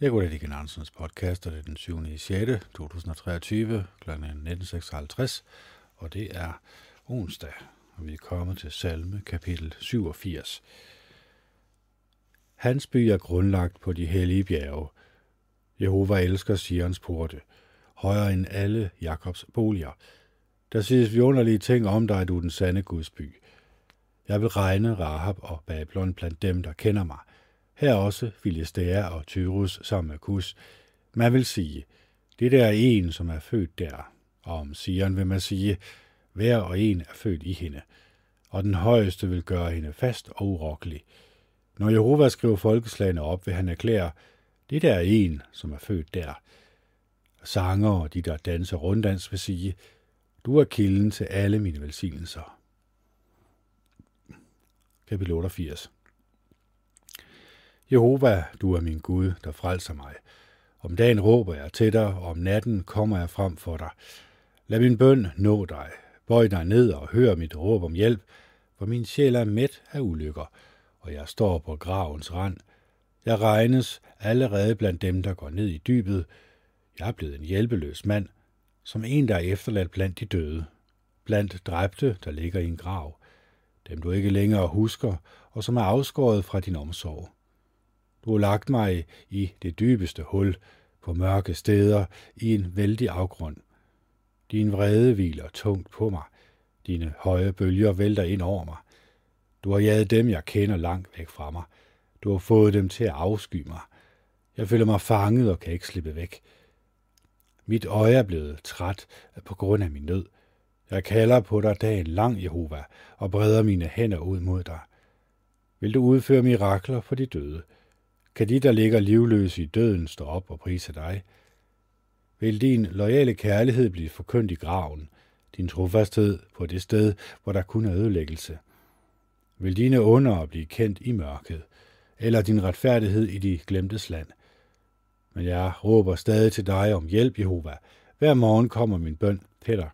Jeg går til Andersens podcast, og det er den 7. 6. 2023 kl. 19.56, og det er onsdag, og vi er kommet til salme kapitel 87. Hans by er grundlagt på de hellige bjerge. Jehova elsker Sions porte, højere end alle Jakobs boliger. Der siges vi underlige ting om dig, du er den sande Guds by. Jeg vil regne Rahab og Babylon blandt dem, der kender mig – her også Filistea og Tyrus sammen med Kus. Man vil sige, det der er en, som er født der. Og om Sion vil man sige, hver og en er født i hende. Og den højeste vil gøre hende fast og urokkelig. Når Jehova skriver folkeslagene op, vil han erklære, det der er en, som er født der. Sanger og de, der danser runddans, vil sige, du er kilden til alle mine velsignelser. Kapitel 88 Jehova, du er min Gud, der frelser mig. Om dagen råber jeg til dig, og om natten kommer jeg frem for dig. Lad min bøn nå dig. Bøj dig ned og hør mit råb om hjælp, for min sjæl er mæt af ulykker, og jeg står på gravens rand. Jeg regnes allerede blandt dem, der går ned i dybet. Jeg er blevet en hjælpeløs mand, som en, der er efterladt blandt de døde. Blandt dræbte, der ligger i en grav. Dem du ikke længere husker, og som er afskåret fra din omsorg. Du har lagt mig i det dybeste hul, på mørke steder, i en vældig afgrund. Din vrede hviler tungt på mig. Dine høje bølger vælter ind over mig. Du har jaget dem, jeg kender langt væk fra mig. Du har fået dem til at afsky mig. Jeg føler mig fanget og kan ikke slippe væk. Mit øje er blevet træt på grund af min nød. Jeg kalder på dig dagen lang, Jehova, og breder mine hænder ud mod dig. Vil du udføre mirakler for de døde? Kan de, der ligger livløse i døden, stå op og prise dig. Vil din loyale kærlighed blive forkyndt i graven, din trofasthed på det sted, hvor der kun er ødelæggelse? Vil dine under blive kendt i mørket, eller din retfærdighed i de glemtes land? Men jeg råber stadig til dig om hjælp, Jehova. Hver morgen kommer min bøn til dig.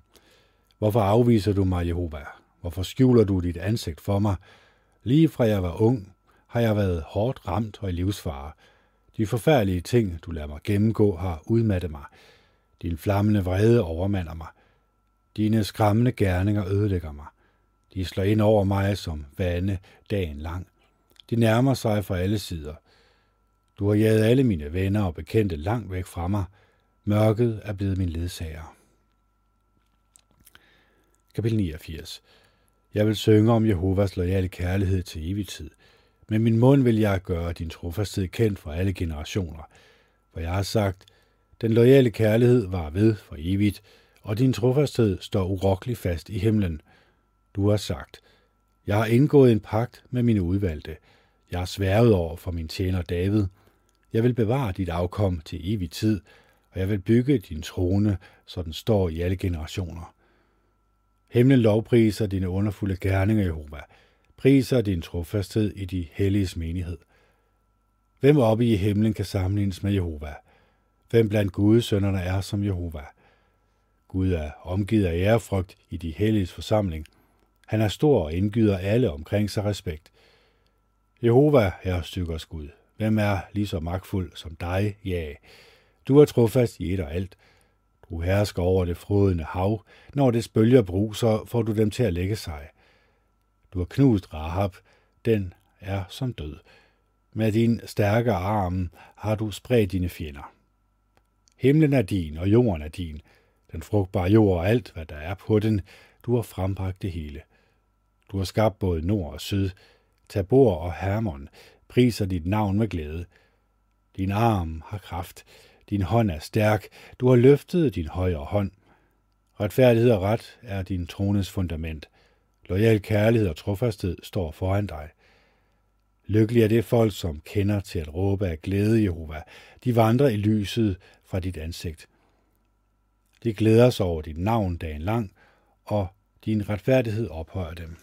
Hvorfor afviser du mig, Jehova? Hvorfor skjuler du dit ansigt for mig? Lige fra jeg var ung, har jeg været hårdt ramt og i livsfare. De forfærdelige ting, du lader mig gennemgå, har udmattet mig. Din flammende vrede overmander mig. Dine skræmmende gerninger ødelægger mig. De slår ind over mig som vande dagen lang. De nærmer sig fra alle sider. Du har jaget alle mine venner og bekendte langt væk fra mig. Mørket er blevet min ledsager. Kapitel 89 Jeg vil synge om Jehovas loyale kærlighed til evig tid. Med min mund vil jeg gøre din trofasthed kendt for alle generationer. For jeg har sagt, den loyale kærlighed var ved for evigt, og din trofasthed står urokkelig fast i himlen. Du har sagt, jeg har indgået en pagt med mine udvalgte. Jeg har sværget over for min tjener David. Jeg vil bevare dit afkom til evig tid, og jeg vil bygge din trone, så den står i alle generationer. Himlen lovpriser dine underfulde gerninger, Jehova priser din trofasthed i de helliges menighed. Hvem oppe i himlen kan sammenlignes med Jehova? Hvem blandt Guds sønnerne er som Jehova? Gud er omgivet af ærefrygt i de helliges forsamling. Han er stor og indgyder alle omkring sig respekt. Jehova er stykkers Gud. Hvem er lige så magtfuld som dig? Ja, du er trofast i et og alt. Du hersker over det frodende hav. Når det bølger bruser, får du dem til at lægge sig – du har knust Rahab, den er som død. Med din stærke arm har du spredt dine fjender. Himlen er din, og jorden er din. Den frugtbare jord og alt, hvad der er på den, du har frembragt det hele. Du har skabt både nord og syd. Tabor og Hermon priser dit navn med glæde. Din arm har kraft. Din hånd er stærk. Du har løftet din højre hånd. Retfærdighed og ret er din trones fundament – Loyal kærlighed og trofasthed står foran dig. Lykkelig er det folk, som kender til at råbe af glæde, Jehova. De vandrer i lyset fra dit ansigt. De glæder sig over dit navn dagen lang, og din retfærdighed ophøjer dem.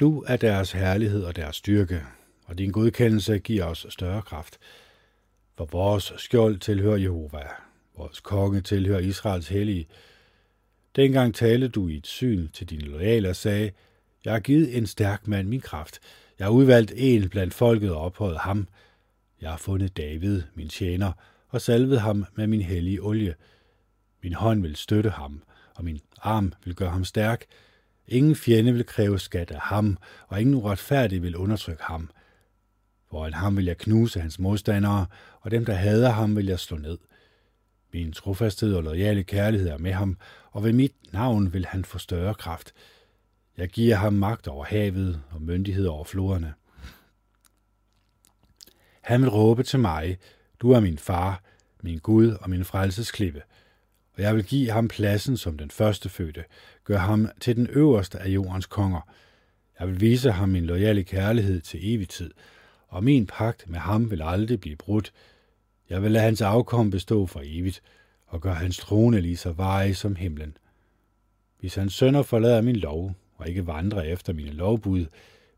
Du er deres herlighed og deres styrke, og din godkendelse giver os større kraft. For vores skjold tilhører Jehova. Vores konge tilhører Israels hellige. Dengang talte du i et syn til dine loyale og sagde, Jeg har givet en stærk mand min kraft. Jeg har udvalgt en blandt folket og ophøjet ham. Jeg har fundet David, min tjener, og salvet ham med min hellige olie. Min hånd vil støtte ham, og min arm vil gøre ham stærk. Ingen fjende vil kræve skat af ham, og ingen uretfærdig vil undertrykke ham. Foran ham vil jeg knuse hans modstandere, og dem, der hader ham, vil jeg slå ned. Min trofasthed og lojale kærlighed er med ham, og ved mit navn vil han få større kraft. Jeg giver ham magt over havet og myndighed over floderne. Han vil råbe til mig, du er min far, min Gud og min frelsesklippe. Og jeg vil give ham pladsen som den første fødte, gør ham til den øverste af jordens konger. Jeg vil vise ham min loyale kærlighed til evig tid, og min pagt med ham vil aldrig blive brudt. Jeg vil lade hans afkom bestå for evigt, og gøre hans trone lige så veje som himlen. Hvis hans sønner forlader min lov, og ikke vandrer efter mine lovbud,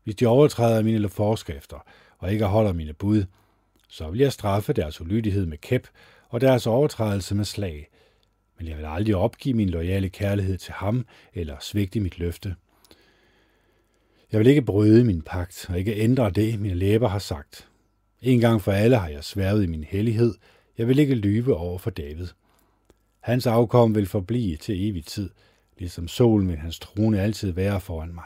hvis de overtræder mine forskrifter, og ikke holder mine bud, så vil jeg straffe deres ulydighed med kæp og deres overtrædelse med slag. Men jeg vil aldrig opgive min loyale kærlighed til ham eller svigte mit løfte. Jeg vil ikke bryde min pagt og ikke ændre det, mine læber har sagt. En gang for alle har jeg sværget i min hellighed. Jeg vil ikke lyve over for David. Hans afkom vil forblive til evig tid, ligesom solen vil hans trone altid være foran mig.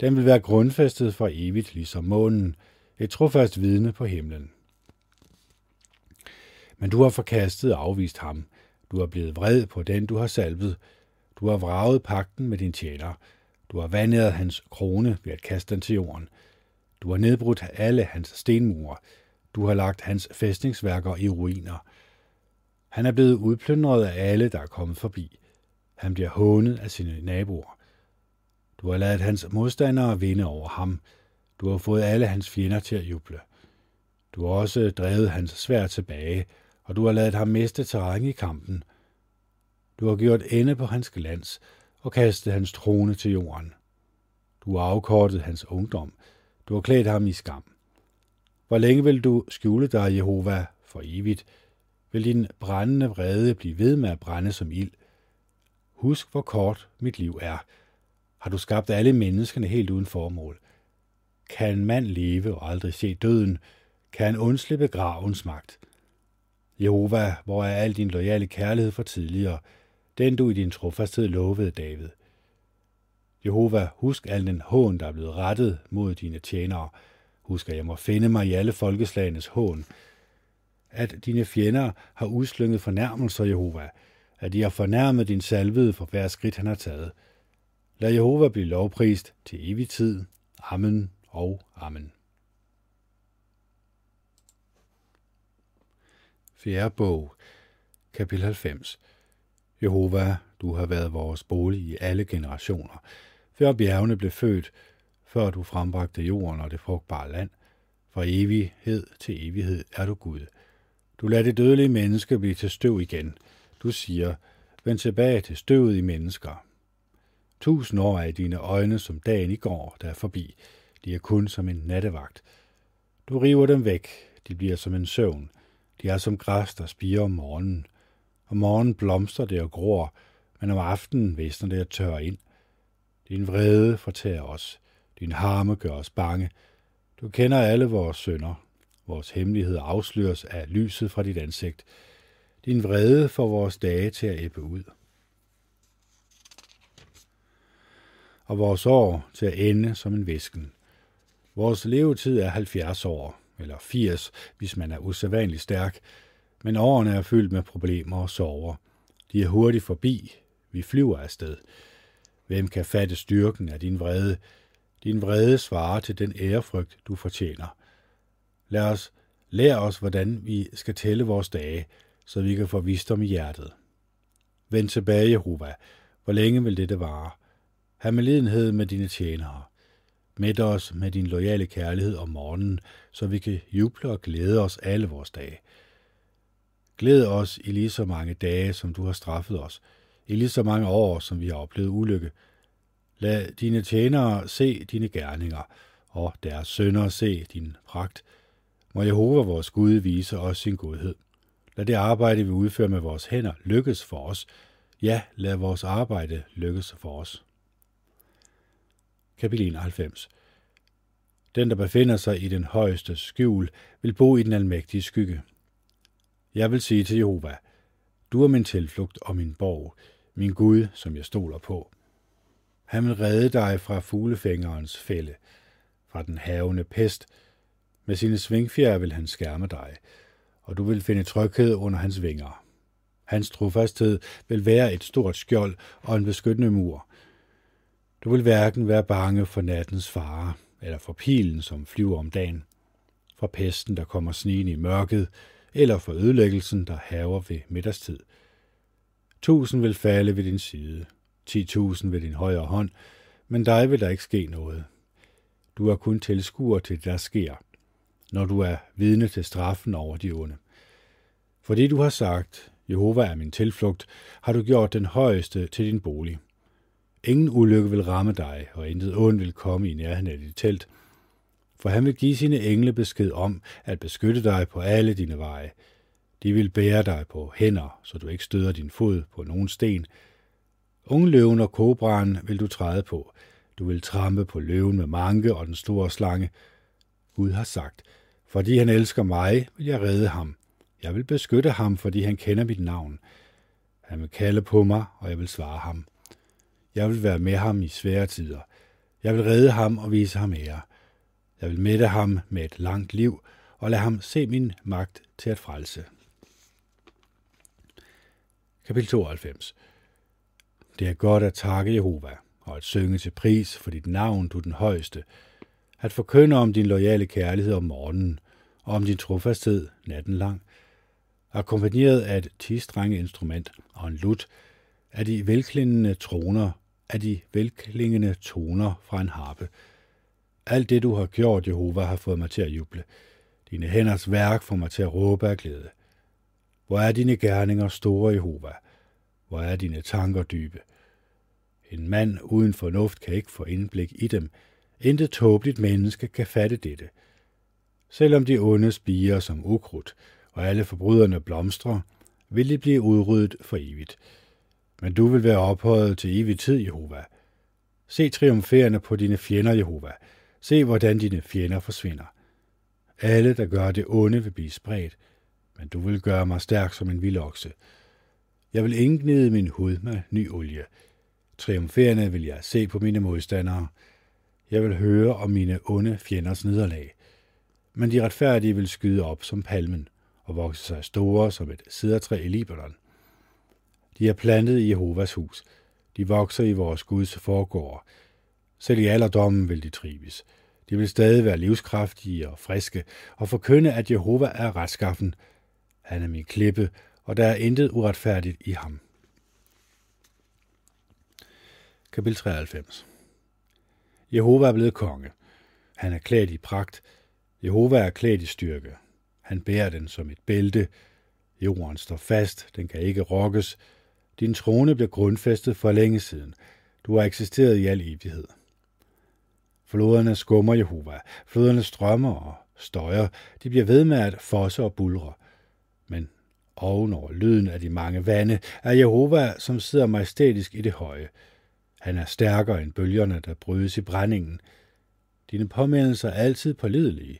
Den vil være grundfæstet for evigt, ligesom månen, et trofast vidne på himlen. Men du har forkastet og afvist ham. Du har blevet vred på den, du har salvet. Du har vraget pakten med din tjener. Du har vandet hans krone ved at kaste den til jorden. Du har nedbrudt alle hans stenmure. Du har lagt hans fæstningsværker i ruiner. Han er blevet udplyndret af alle, der er kommet forbi. Han bliver hånet af sine naboer. Du har ladet hans modstandere vinde over ham. Du har fået alle hans fjender til at juble. Du har også drevet hans svær tilbage, og du har ladet ham miste terræn i kampen. Du har gjort ende på hans glans og kastet hans trone til jorden. Du har afkortet hans ungdom. Du har klædt ham i skam. Hvor længe vil du skjule dig, Jehova, for evigt? Vil din brændende vrede blive ved med at brænde som ild? Husk, hvor kort mit liv er. Har du skabt alle menneskene helt uden formål? Kan en mand leve og aldrig se døden? Kan han undslippe gravens magt? Jehova, hvor er al din loyale kærlighed for tidligere, den du i din trofasthed lovede David. Jehova, husk al den hån, der er blevet rettet mod dine tjenere. Husk, at jeg må finde mig i alle folkeslagenes hån. At dine fjender har udslynget fornærmelser, Jehova. At de har fornærmet din salvede for hver skridt, han har taget. Lad Jehova blive lovprist til evig tid. Amen og amen. Fjerde bog, kapitel 90. Jehova, du har været vores bolig i alle generationer. Før bjergene blev født, før du frembragte jorden og det frugtbare land. Fra evighed til evighed er du Gud. Du lader det dødelige menneske blive til støv igen. Du siger, vend tilbage til støvet i mennesker. Tusind år er i dine øjne som dagen i går, der er forbi. De er kun som en nattevagt. Du river dem væk. De bliver som en søvn. De er som græs, der spiger om morgenen. Om morgenen blomstrer det og gror, men om aftenen visner det og tørrer ind. Din vrede fortærer os. Din harme gør os bange. Du kender alle vores sønder. Vores hemmelighed afsløres af lyset fra dit ansigt. Din vrede får vores dage til at æbbe ud. Og vores år til at ende som en visken. Vores levetid er 70 år, eller 80, hvis man er usædvanligt stærk, men årene er fyldt med problemer og sorger. De er hurtigt forbi. Vi flyver afsted. Hvem kan fatte styrken af din vrede? Din vrede svarer til den ærefrygt, du fortjener. Lad os lære os, hvordan vi skal tælle vores dage, så vi kan få visdom i hjertet. Vend tilbage, Jehova. Hvor længe vil dette vare? Ha' medlidenhed med dine tjenere. Mæt os med din loyale kærlighed om morgenen, så vi kan juble og glæde os alle vores dage. Glæd os i lige så mange dage, som du har straffet os, i lige så mange år, som vi har oplevet ulykke. Lad dine tjenere se dine gerninger, og deres sønner se din pragt. Må Jehova vores Gud vise os sin godhed. Lad det arbejde, vi udfører med vores hænder, lykkes for os. Ja, lad vores arbejde lykkes for os. Kapitel 91 Den, der befinder sig i den højeste skjul, vil bo i den almægtige skygge. Jeg vil sige til Jehova, du er min tilflugt og min borg, min Gud, som jeg stoler på. Han vil redde dig fra fuglefængerens fælde, fra den havende pest. Med sine svingfjer vil han skærme dig, og du vil finde tryghed under hans vinger. Hans trofasthed vil være et stort skjold og en beskyttende mur. Du vil hverken være bange for nattens fare, eller for pilen, som flyver om dagen, for pesten, der kommer snigende i mørket, eller for ødelæggelsen, der haver ved middagstid. Tusind vil falde ved din side, ti tusind ved din højre hånd, men dig vil der ikke ske noget. Du er kun tilskuer til det, der sker, når du er vidne til straffen over de onde. Fordi du har sagt, Jehova er min tilflugt, har du gjort den højeste til din bolig. Ingen ulykke vil ramme dig, og intet ondt vil komme i nærheden af dit telt, for han vil give sine engle besked om at beskytte dig på alle dine veje. De vil bære dig på hænder, så du ikke støder din fod på nogen sten. løven og kobraen vil du træde på. Du vil trampe på løven med manke og den store slange. Gud har sagt, fordi han elsker mig, vil jeg redde ham. Jeg vil beskytte ham, fordi han kender mit navn. Han vil kalde på mig, og jeg vil svare ham. Jeg vil være med ham i svære tider. Jeg vil redde ham og vise ham ære. Jeg vil mætte ham med et langt liv og lade ham se min magt til at frelse. Kapitel 92 Det er godt at takke Jehova og at synge til pris for dit navn, du den højeste, at forkynde om din loyale kærlighed om morgenen, og om din trofasthed natten lang, akkompagneret af et tistrenge instrument og en lut, af de velklingende troner, af de velklingende toner fra en harpe. Alt det, du har gjort, Jehova, har fået mig til at juble. Dine hænders værk får mig til at råbe af glæde. Hvor er dine gerninger store, Jehova? Hvor er dine tanker dybe? En mand uden fornuft kan ikke få indblik i dem. Intet tåbeligt menneske kan fatte dette. Selvom de onde spiger som ukrudt, og alle forbryderne blomstrer, vil de blive udryddet for evigt. Men du vil være ophøjet til evig tid, Jehova. Se triumferende på dine fjender, Jehova. Se, hvordan dine fjender forsvinder. Alle, der gør det onde, vil blive spredt, men du vil gøre mig stærk som en vildokse. Jeg vil indgnide min hud med ny olie. Triumferende vil jeg se på mine modstandere. Jeg vil høre om mine onde fjenders nederlag. Men de retfærdige vil skyde op som palmen og vokse sig store som et sidertræ i Libanon. De er plantet i Jehovas hus. De vokser i vores Guds forgård. Selv i alderdommen vil de trives. De vil stadig være livskraftige og friske og forkynde, at Jehova er retskaffen. Han er min klippe, og der er intet uretfærdigt i ham. Kapitel 93 Jehova er blevet konge. Han er klædt i pragt. Jehova er klædt i styrke. Han bærer den som et bælte. Jorden står fast, den kan ikke rokkes. Din trone blev grundfæstet for længe siden. Du har eksisteret i al evighed. Floderne skummer Jehova. Floderne strømmer og støjer. De bliver ved med at fosse og bulre. Men ovenover lyden af de mange vande er Jehova, som sidder majestætisk i det høje. Han er stærkere end bølgerne, der brydes i brændingen. Dine påmindelser er altid pålidelige.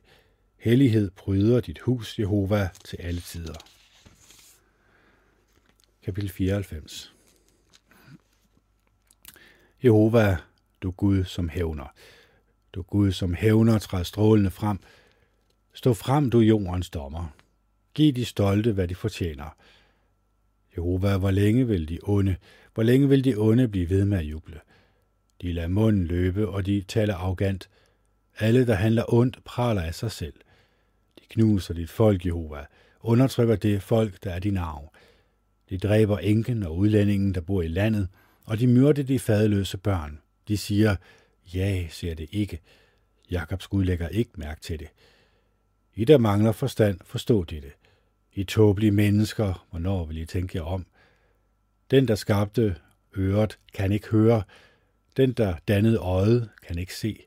Hellighed bryder dit hus, Jehova, til alle tider. Kapitel 94 Jehova, du Gud som hævner. Du Gud som hævner træder strålende frem. Stå frem, du jordens dommer. Giv de stolte, hvad de fortjener. Jehova, hvor længe vil de onde, hvor længe vil de onde blive ved med at juble? De lader munden løbe, og de taler arrogant. Alle, der handler ondt, praler af sig selv. De knuser dit folk, Jehova, undertrykker det folk, der er din arv. De dræber enken og udlændingen, der bor i landet, og de myrder de fadeløse børn. De siger, ja, ser det ikke. Jakobs Gud lægger ikke mærke til det. I, der mangler forstand, forstå det i tåbelige mennesker, hvornår vil I tænke jer om? Den, der skabte øret, kan ikke høre. Den, der dannede øjet, kan ikke se.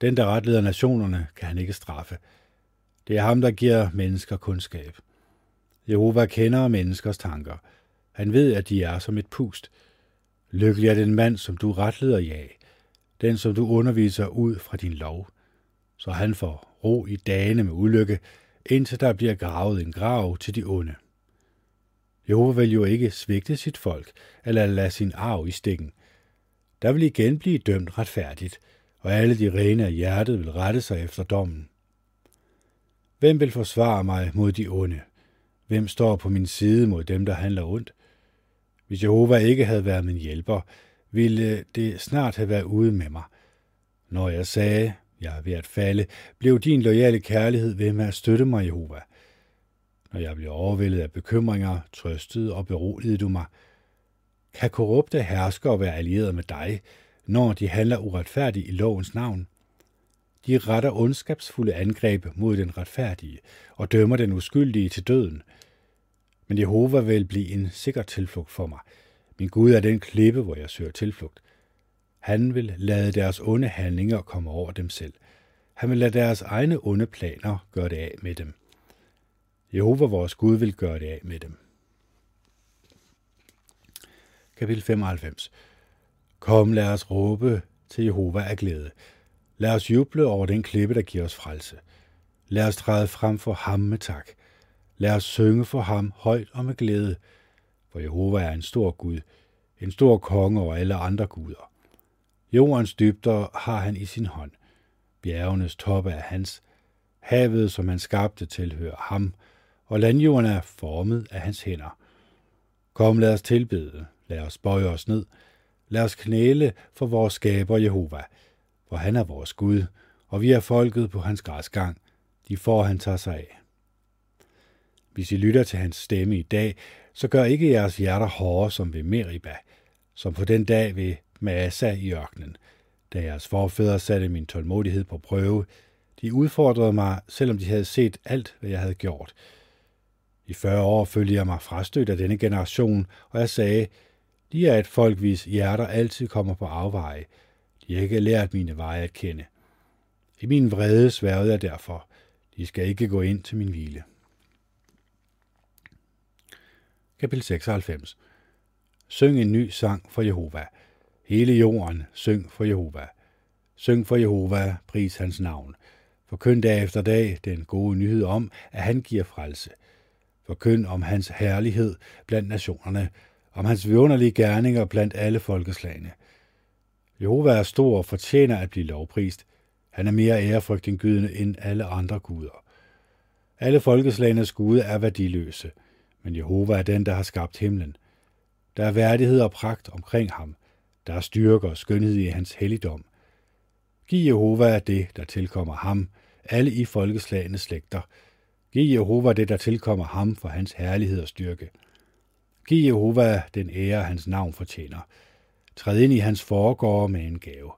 Den, der retleder nationerne, kan han ikke straffe. Det er ham, der giver mennesker kundskab. Jehova kender menneskers tanker. Han ved, at de er som et pust. Lykkelig er den mand, som du retleder ja. den som du underviser ud fra din lov, så han får ro i dagene med ulykke, indtil der bliver gravet en grav til de onde. Jehova vil jo ikke svigte sit folk, eller lade sin arv i stikken. Der vil igen blive dømt retfærdigt, og alle de rene af hjertet vil rette sig efter dommen. Hvem vil forsvare mig mod de onde? Hvem står på min side mod dem, der handler ondt? Hvis Jehova ikke havde været min hjælper, ville det snart have været ude med mig. Når jeg sagde, jeg er ved at falde, blev din loyale kærlighed ved med at støtte mig, Jehova. Når jeg blev overvældet af bekymringer, trøstede og beroligede du mig. Kan korrupte herskere være allieret med dig, når de handler uretfærdigt i lovens navn? De retter ondskabsfulde angreb mod den retfærdige og dømmer den uskyldige til døden. Men Jehova vil blive en sikker tilflugt for mig. Min Gud er den klippe, hvor jeg søger tilflugt. Han vil lade deres onde handlinger komme over dem selv. Han vil lade deres egne onde planer gøre det af med dem. Jehova vores Gud vil gøre det af med dem. Kapitel 95 Kom, lad os råbe til Jehova af glæde. Lad os juble over den klippe, der giver os frelse. Lad os træde frem for ham med tak. Lad os synge for ham højt og med glæde. For Jehova er en stor Gud, en stor konge over alle andre guder. Jordens dybder har han i sin hånd. Bjergenes toppe er hans. Havet, som han skabte, tilhører ham, og landjorden er formet af hans hænder. Kom, lad os tilbede, lad os bøje os ned, lad os knæle for vores skaber Jehova, for han er vores Gud, og vi er folket på hans græsgang. De får han tager sig af. Hvis I lytter til hans stemme i dag, så gør ikke jeres hjerter hårde som ved Meriba, som på den dag ved Maasa i ørkenen, da jeres forfædre satte min tålmodighed på prøve. De udfordrede mig, selvom de havde set alt, hvad jeg havde gjort. I 40 år følte jeg mig frastødt af denne generation, og jeg sagde, de er et folk, hvis hjerter altid kommer på afveje. De har ikke lært mine veje at kende. I min vrede sværede jeg derfor, de skal ikke gå ind til min hvile. Kapitel 96 Syng en ny sang for Jehova. Hele jorden, syng for Jehova. Syng for Jehova, pris hans navn. Forkynd dag efter dag den gode nyhed om, at han giver frelse. Forkynd om hans herlighed blandt nationerne, om hans vidunderlige gerninger blandt alle folkeslagene. Jehova er stor og fortjener at blive lovprist. Han er mere ærefrygtindgydende end alle andre guder. Alle folkeslagenes guder er værdiløse, men Jehova er den, der har skabt himlen. Der er værdighed og pragt omkring ham. Der er styrke og skønhed i hans helligdom. Giv Jehova det, der tilkommer ham, alle i folkeslagenes slægter. Giv Jehova det, der tilkommer ham for hans herlighed og styrke. Giv Jehova den ære, hans navn fortjener. Træd ind i hans foregårde med en gave.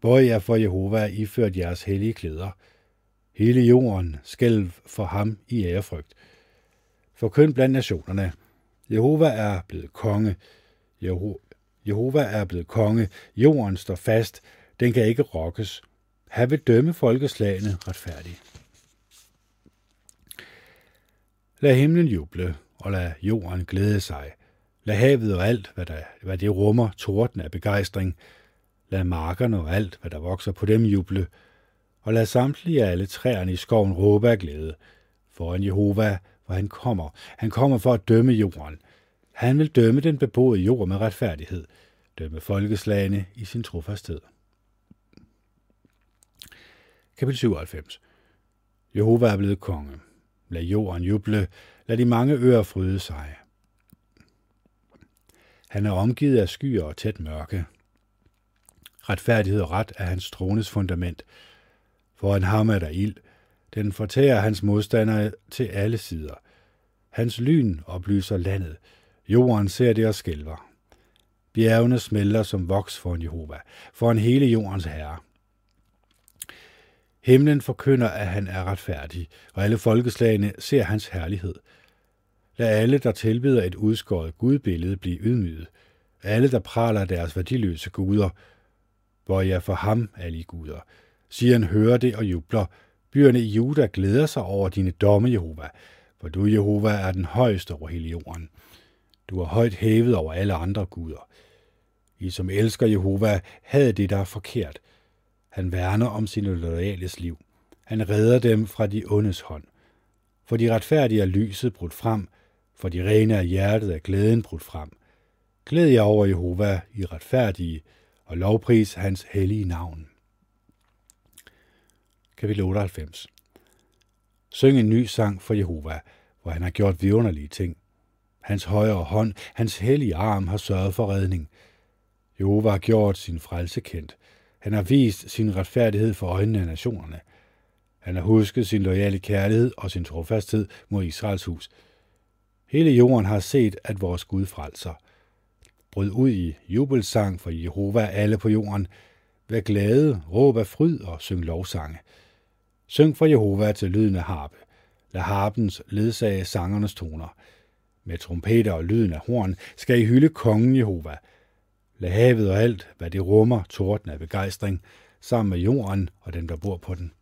Bøj jer for Jehova iført jeres hellige klæder. Hele jorden skælv for ham i ærefrygt. Forkynd blandt nationerne. Jehova er blevet konge. Jehova er blevet konge. Jorden står fast. Den kan ikke rokkes. Han vil dømme folkeslagene retfærdigt. Lad himlen juble, og lad jorden glæde sig. Lad havet og alt, hvad, der, hvad det rummer, torden af begejstring. Lad markerne og alt, hvad der vokser på dem, juble. Og lad samtlige af alle træerne i skoven råbe af glæde. Foran Jehova, hvor han kommer. Han kommer for at dømme jorden. Han vil dømme den beboede jord med retfærdighed. Dømme folkeslagene i sin trofasthed. Kapitel 97 Jehova er blevet konge. Lad jorden juble. Lad de mange øer fryde sig. Han er omgivet af skyer og tæt mørke. Retfærdighed og ret er hans trones fundament. Foran ham er der ild. Den fortærer hans modstandere til alle sider. Hans lyn oplyser landet. Jorden ser det og skælver. Bjergene smelter som voks for en Jehova, for en hele jordens herre. Himlen forkynder, at han er retfærdig, og alle folkeslagene ser hans herlighed. Lad alle, der tilbeder et udskåret gudbillede, blive ydmyget. Alle, der praler deres værdiløse guder, hvor jeg for ham, alle guder. Siger hører det og jubler. Byerne i Juda glæder sig over dine domme, Jehova, for du, Jehova, er den højeste over hele jorden. Du er højt hævet over alle andre guder. I som elsker Jehova havde det, der er forkert. Han værner om sine loyales liv. Han redder dem fra de ondes hånd. For de retfærdige er lyset brudt frem, for de rene af hjertet er glæden brudt frem. Glæd jer over Jehova, i retfærdige, og lovpris hans hellige navn. Kapitel 98 Syng en ny sang for Jehova, hvor han har gjort vidunderlige ting. Hans højre hånd, hans hellige arm har sørget for redning. Jehova har gjort sin frelse kendt. Han har vist sin retfærdighed for øjnene af nationerne. Han har husket sin loyale kærlighed og sin trofasthed mod Israels hus. Hele jorden har set, at vores Gud frelser. Bryd ud i jubelsang for Jehova alle på jorden. Vær glade, råb af fryd og syng lovsange. Syng for Jehova til lyden af harpe. Lad harpens ledsage sangernes toner. Med trompeter og lyden af horn skal I hylde kongen Jehova. Lad havet og alt, hvad det rummer, torden af begejstring, sammen med jorden og dem, der bor på den.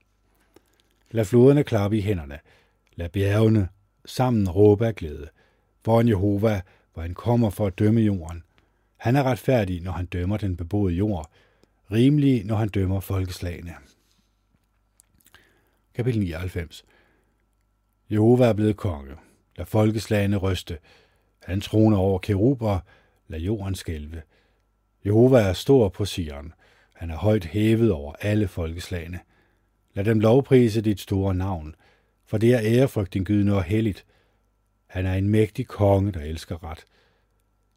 Lad floderne klappe i hænderne. Lad bjergene sammen råbe af glæde. Foran Jehova, hvor han kommer for at dømme jorden. Han er retfærdig, når han dømmer den beboede jord. Rimelig, når han dømmer folkeslagene. Kapitel 99 Jehova er blevet konge. Lad folkeslagene ryste. Han troner over keruber. Lad jorden skælve. Jehova er stor på Sion. Han er højt hævet over alle folkeslagene. Lad dem lovprise dit store navn, for det er ærefrygt din gydende og helligt. Han er en mægtig konge, der elsker ret.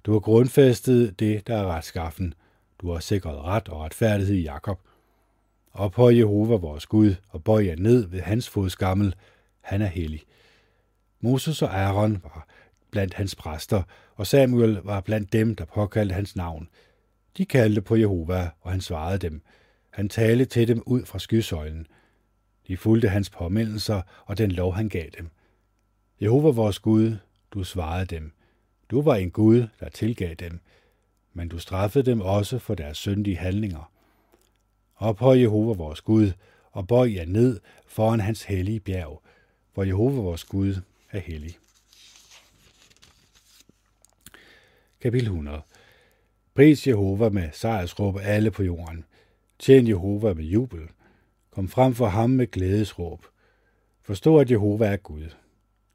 Du har grundfæstet det, der er retskaffen. Du har sikret ret og retfærdighed i Jakob. Ophøj Jehova vores Gud, og bøj jer ned ved hans fodskammel. Han er hellig. Moses og Aaron var blandt hans præster, og Samuel var blandt dem, der påkaldte hans navn. De kaldte på Jehova, og han svarede dem. Han talte til dem ud fra skysøjlen. De fulgte hans påmindelser og den lov, han gav dem. Jehova vores Gud, du svarede dem. Du var en Gud, der tilgav dem, men du straffede dem også for deres syndige handlinger. Ophøj Jehova vores Gud, og bøj jer ned foran hans hellige bjerg, hvor Jehova vores Gud er hellig. Kapitel 100 Pris Jehova med sejrsråb alle på jorden. Tjen Jehova med jubel. Kom frem for ham med glædesråb. Forstå, at Jehova er Gud.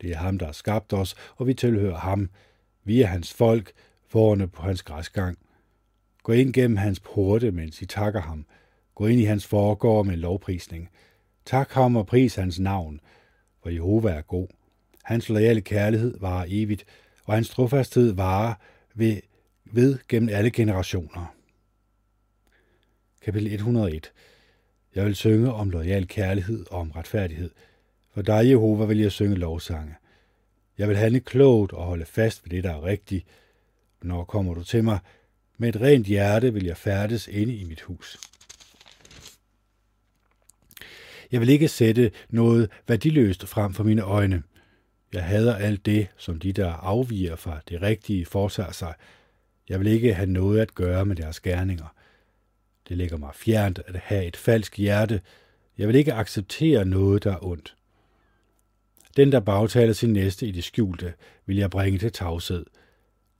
Det er ham, der har skabt os, og vi tilhører ham. Vi er hans folk, forerne på hans græsgang. Gå ind gennem hans porte, mens I takker ham. Gå ind i hans foregård med lovprisning. Tak ham og pris hans navn, for Jehova er god. Hans loyale kærlighed varer evigt, og hans trofasthed varer ved, ved gennem alle generationer. Kapitel 101 Jeg vil synge om loyal kærlighed og om retfærdighed. For dig, Jehova, vil jeg synge lovsange. Jeg vil handle klogt og holde fast ved det, der er rigtigt. Når kommer du til mig? Med et rent hjerte vil jeg færdes inde i mit hus. Jeg vil ikke sætte noget værdiløst frem for mine øjne. Jeg hader alt det, som de, der afviger fra det rigtige, foretager sig. Jeg vil ikke have noget at gøre med deres gerninger. Det ligger mig fjernt at have et falsk hjerte. Jeg vil ikke acceptere noget, der er ondt. Den, der bagtaler sin næste i det skjulte, vil jeg bringe til tavshed.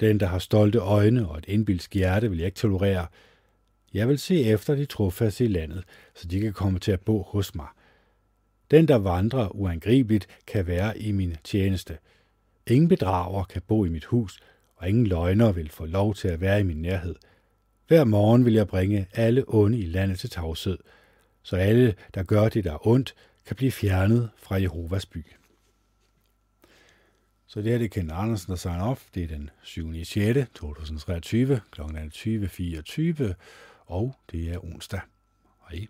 Den, der har stolte øjne og et indbilsk hjerte, vil jeg ikke tolerere. Jeg vil se efter de trofaste i landet, så de kan komme til at bo hos mig. Den, der vandrer uangribeligt, kan være i min tjeneste. Ingen bedrager kan bo i mit hus, og ingen løgner vil få lov til at være i min nærhed. Hver morgen vil jeg bringe alle onde i landet til tavshed, så alle, der gør det, der er ondt, kan blive fjernet fra Jehovas by. Så det her det er Kent Andersen, der signer off. Det er den 7. 6. 2023, kl. 20.24, og det er onsdag. Hej.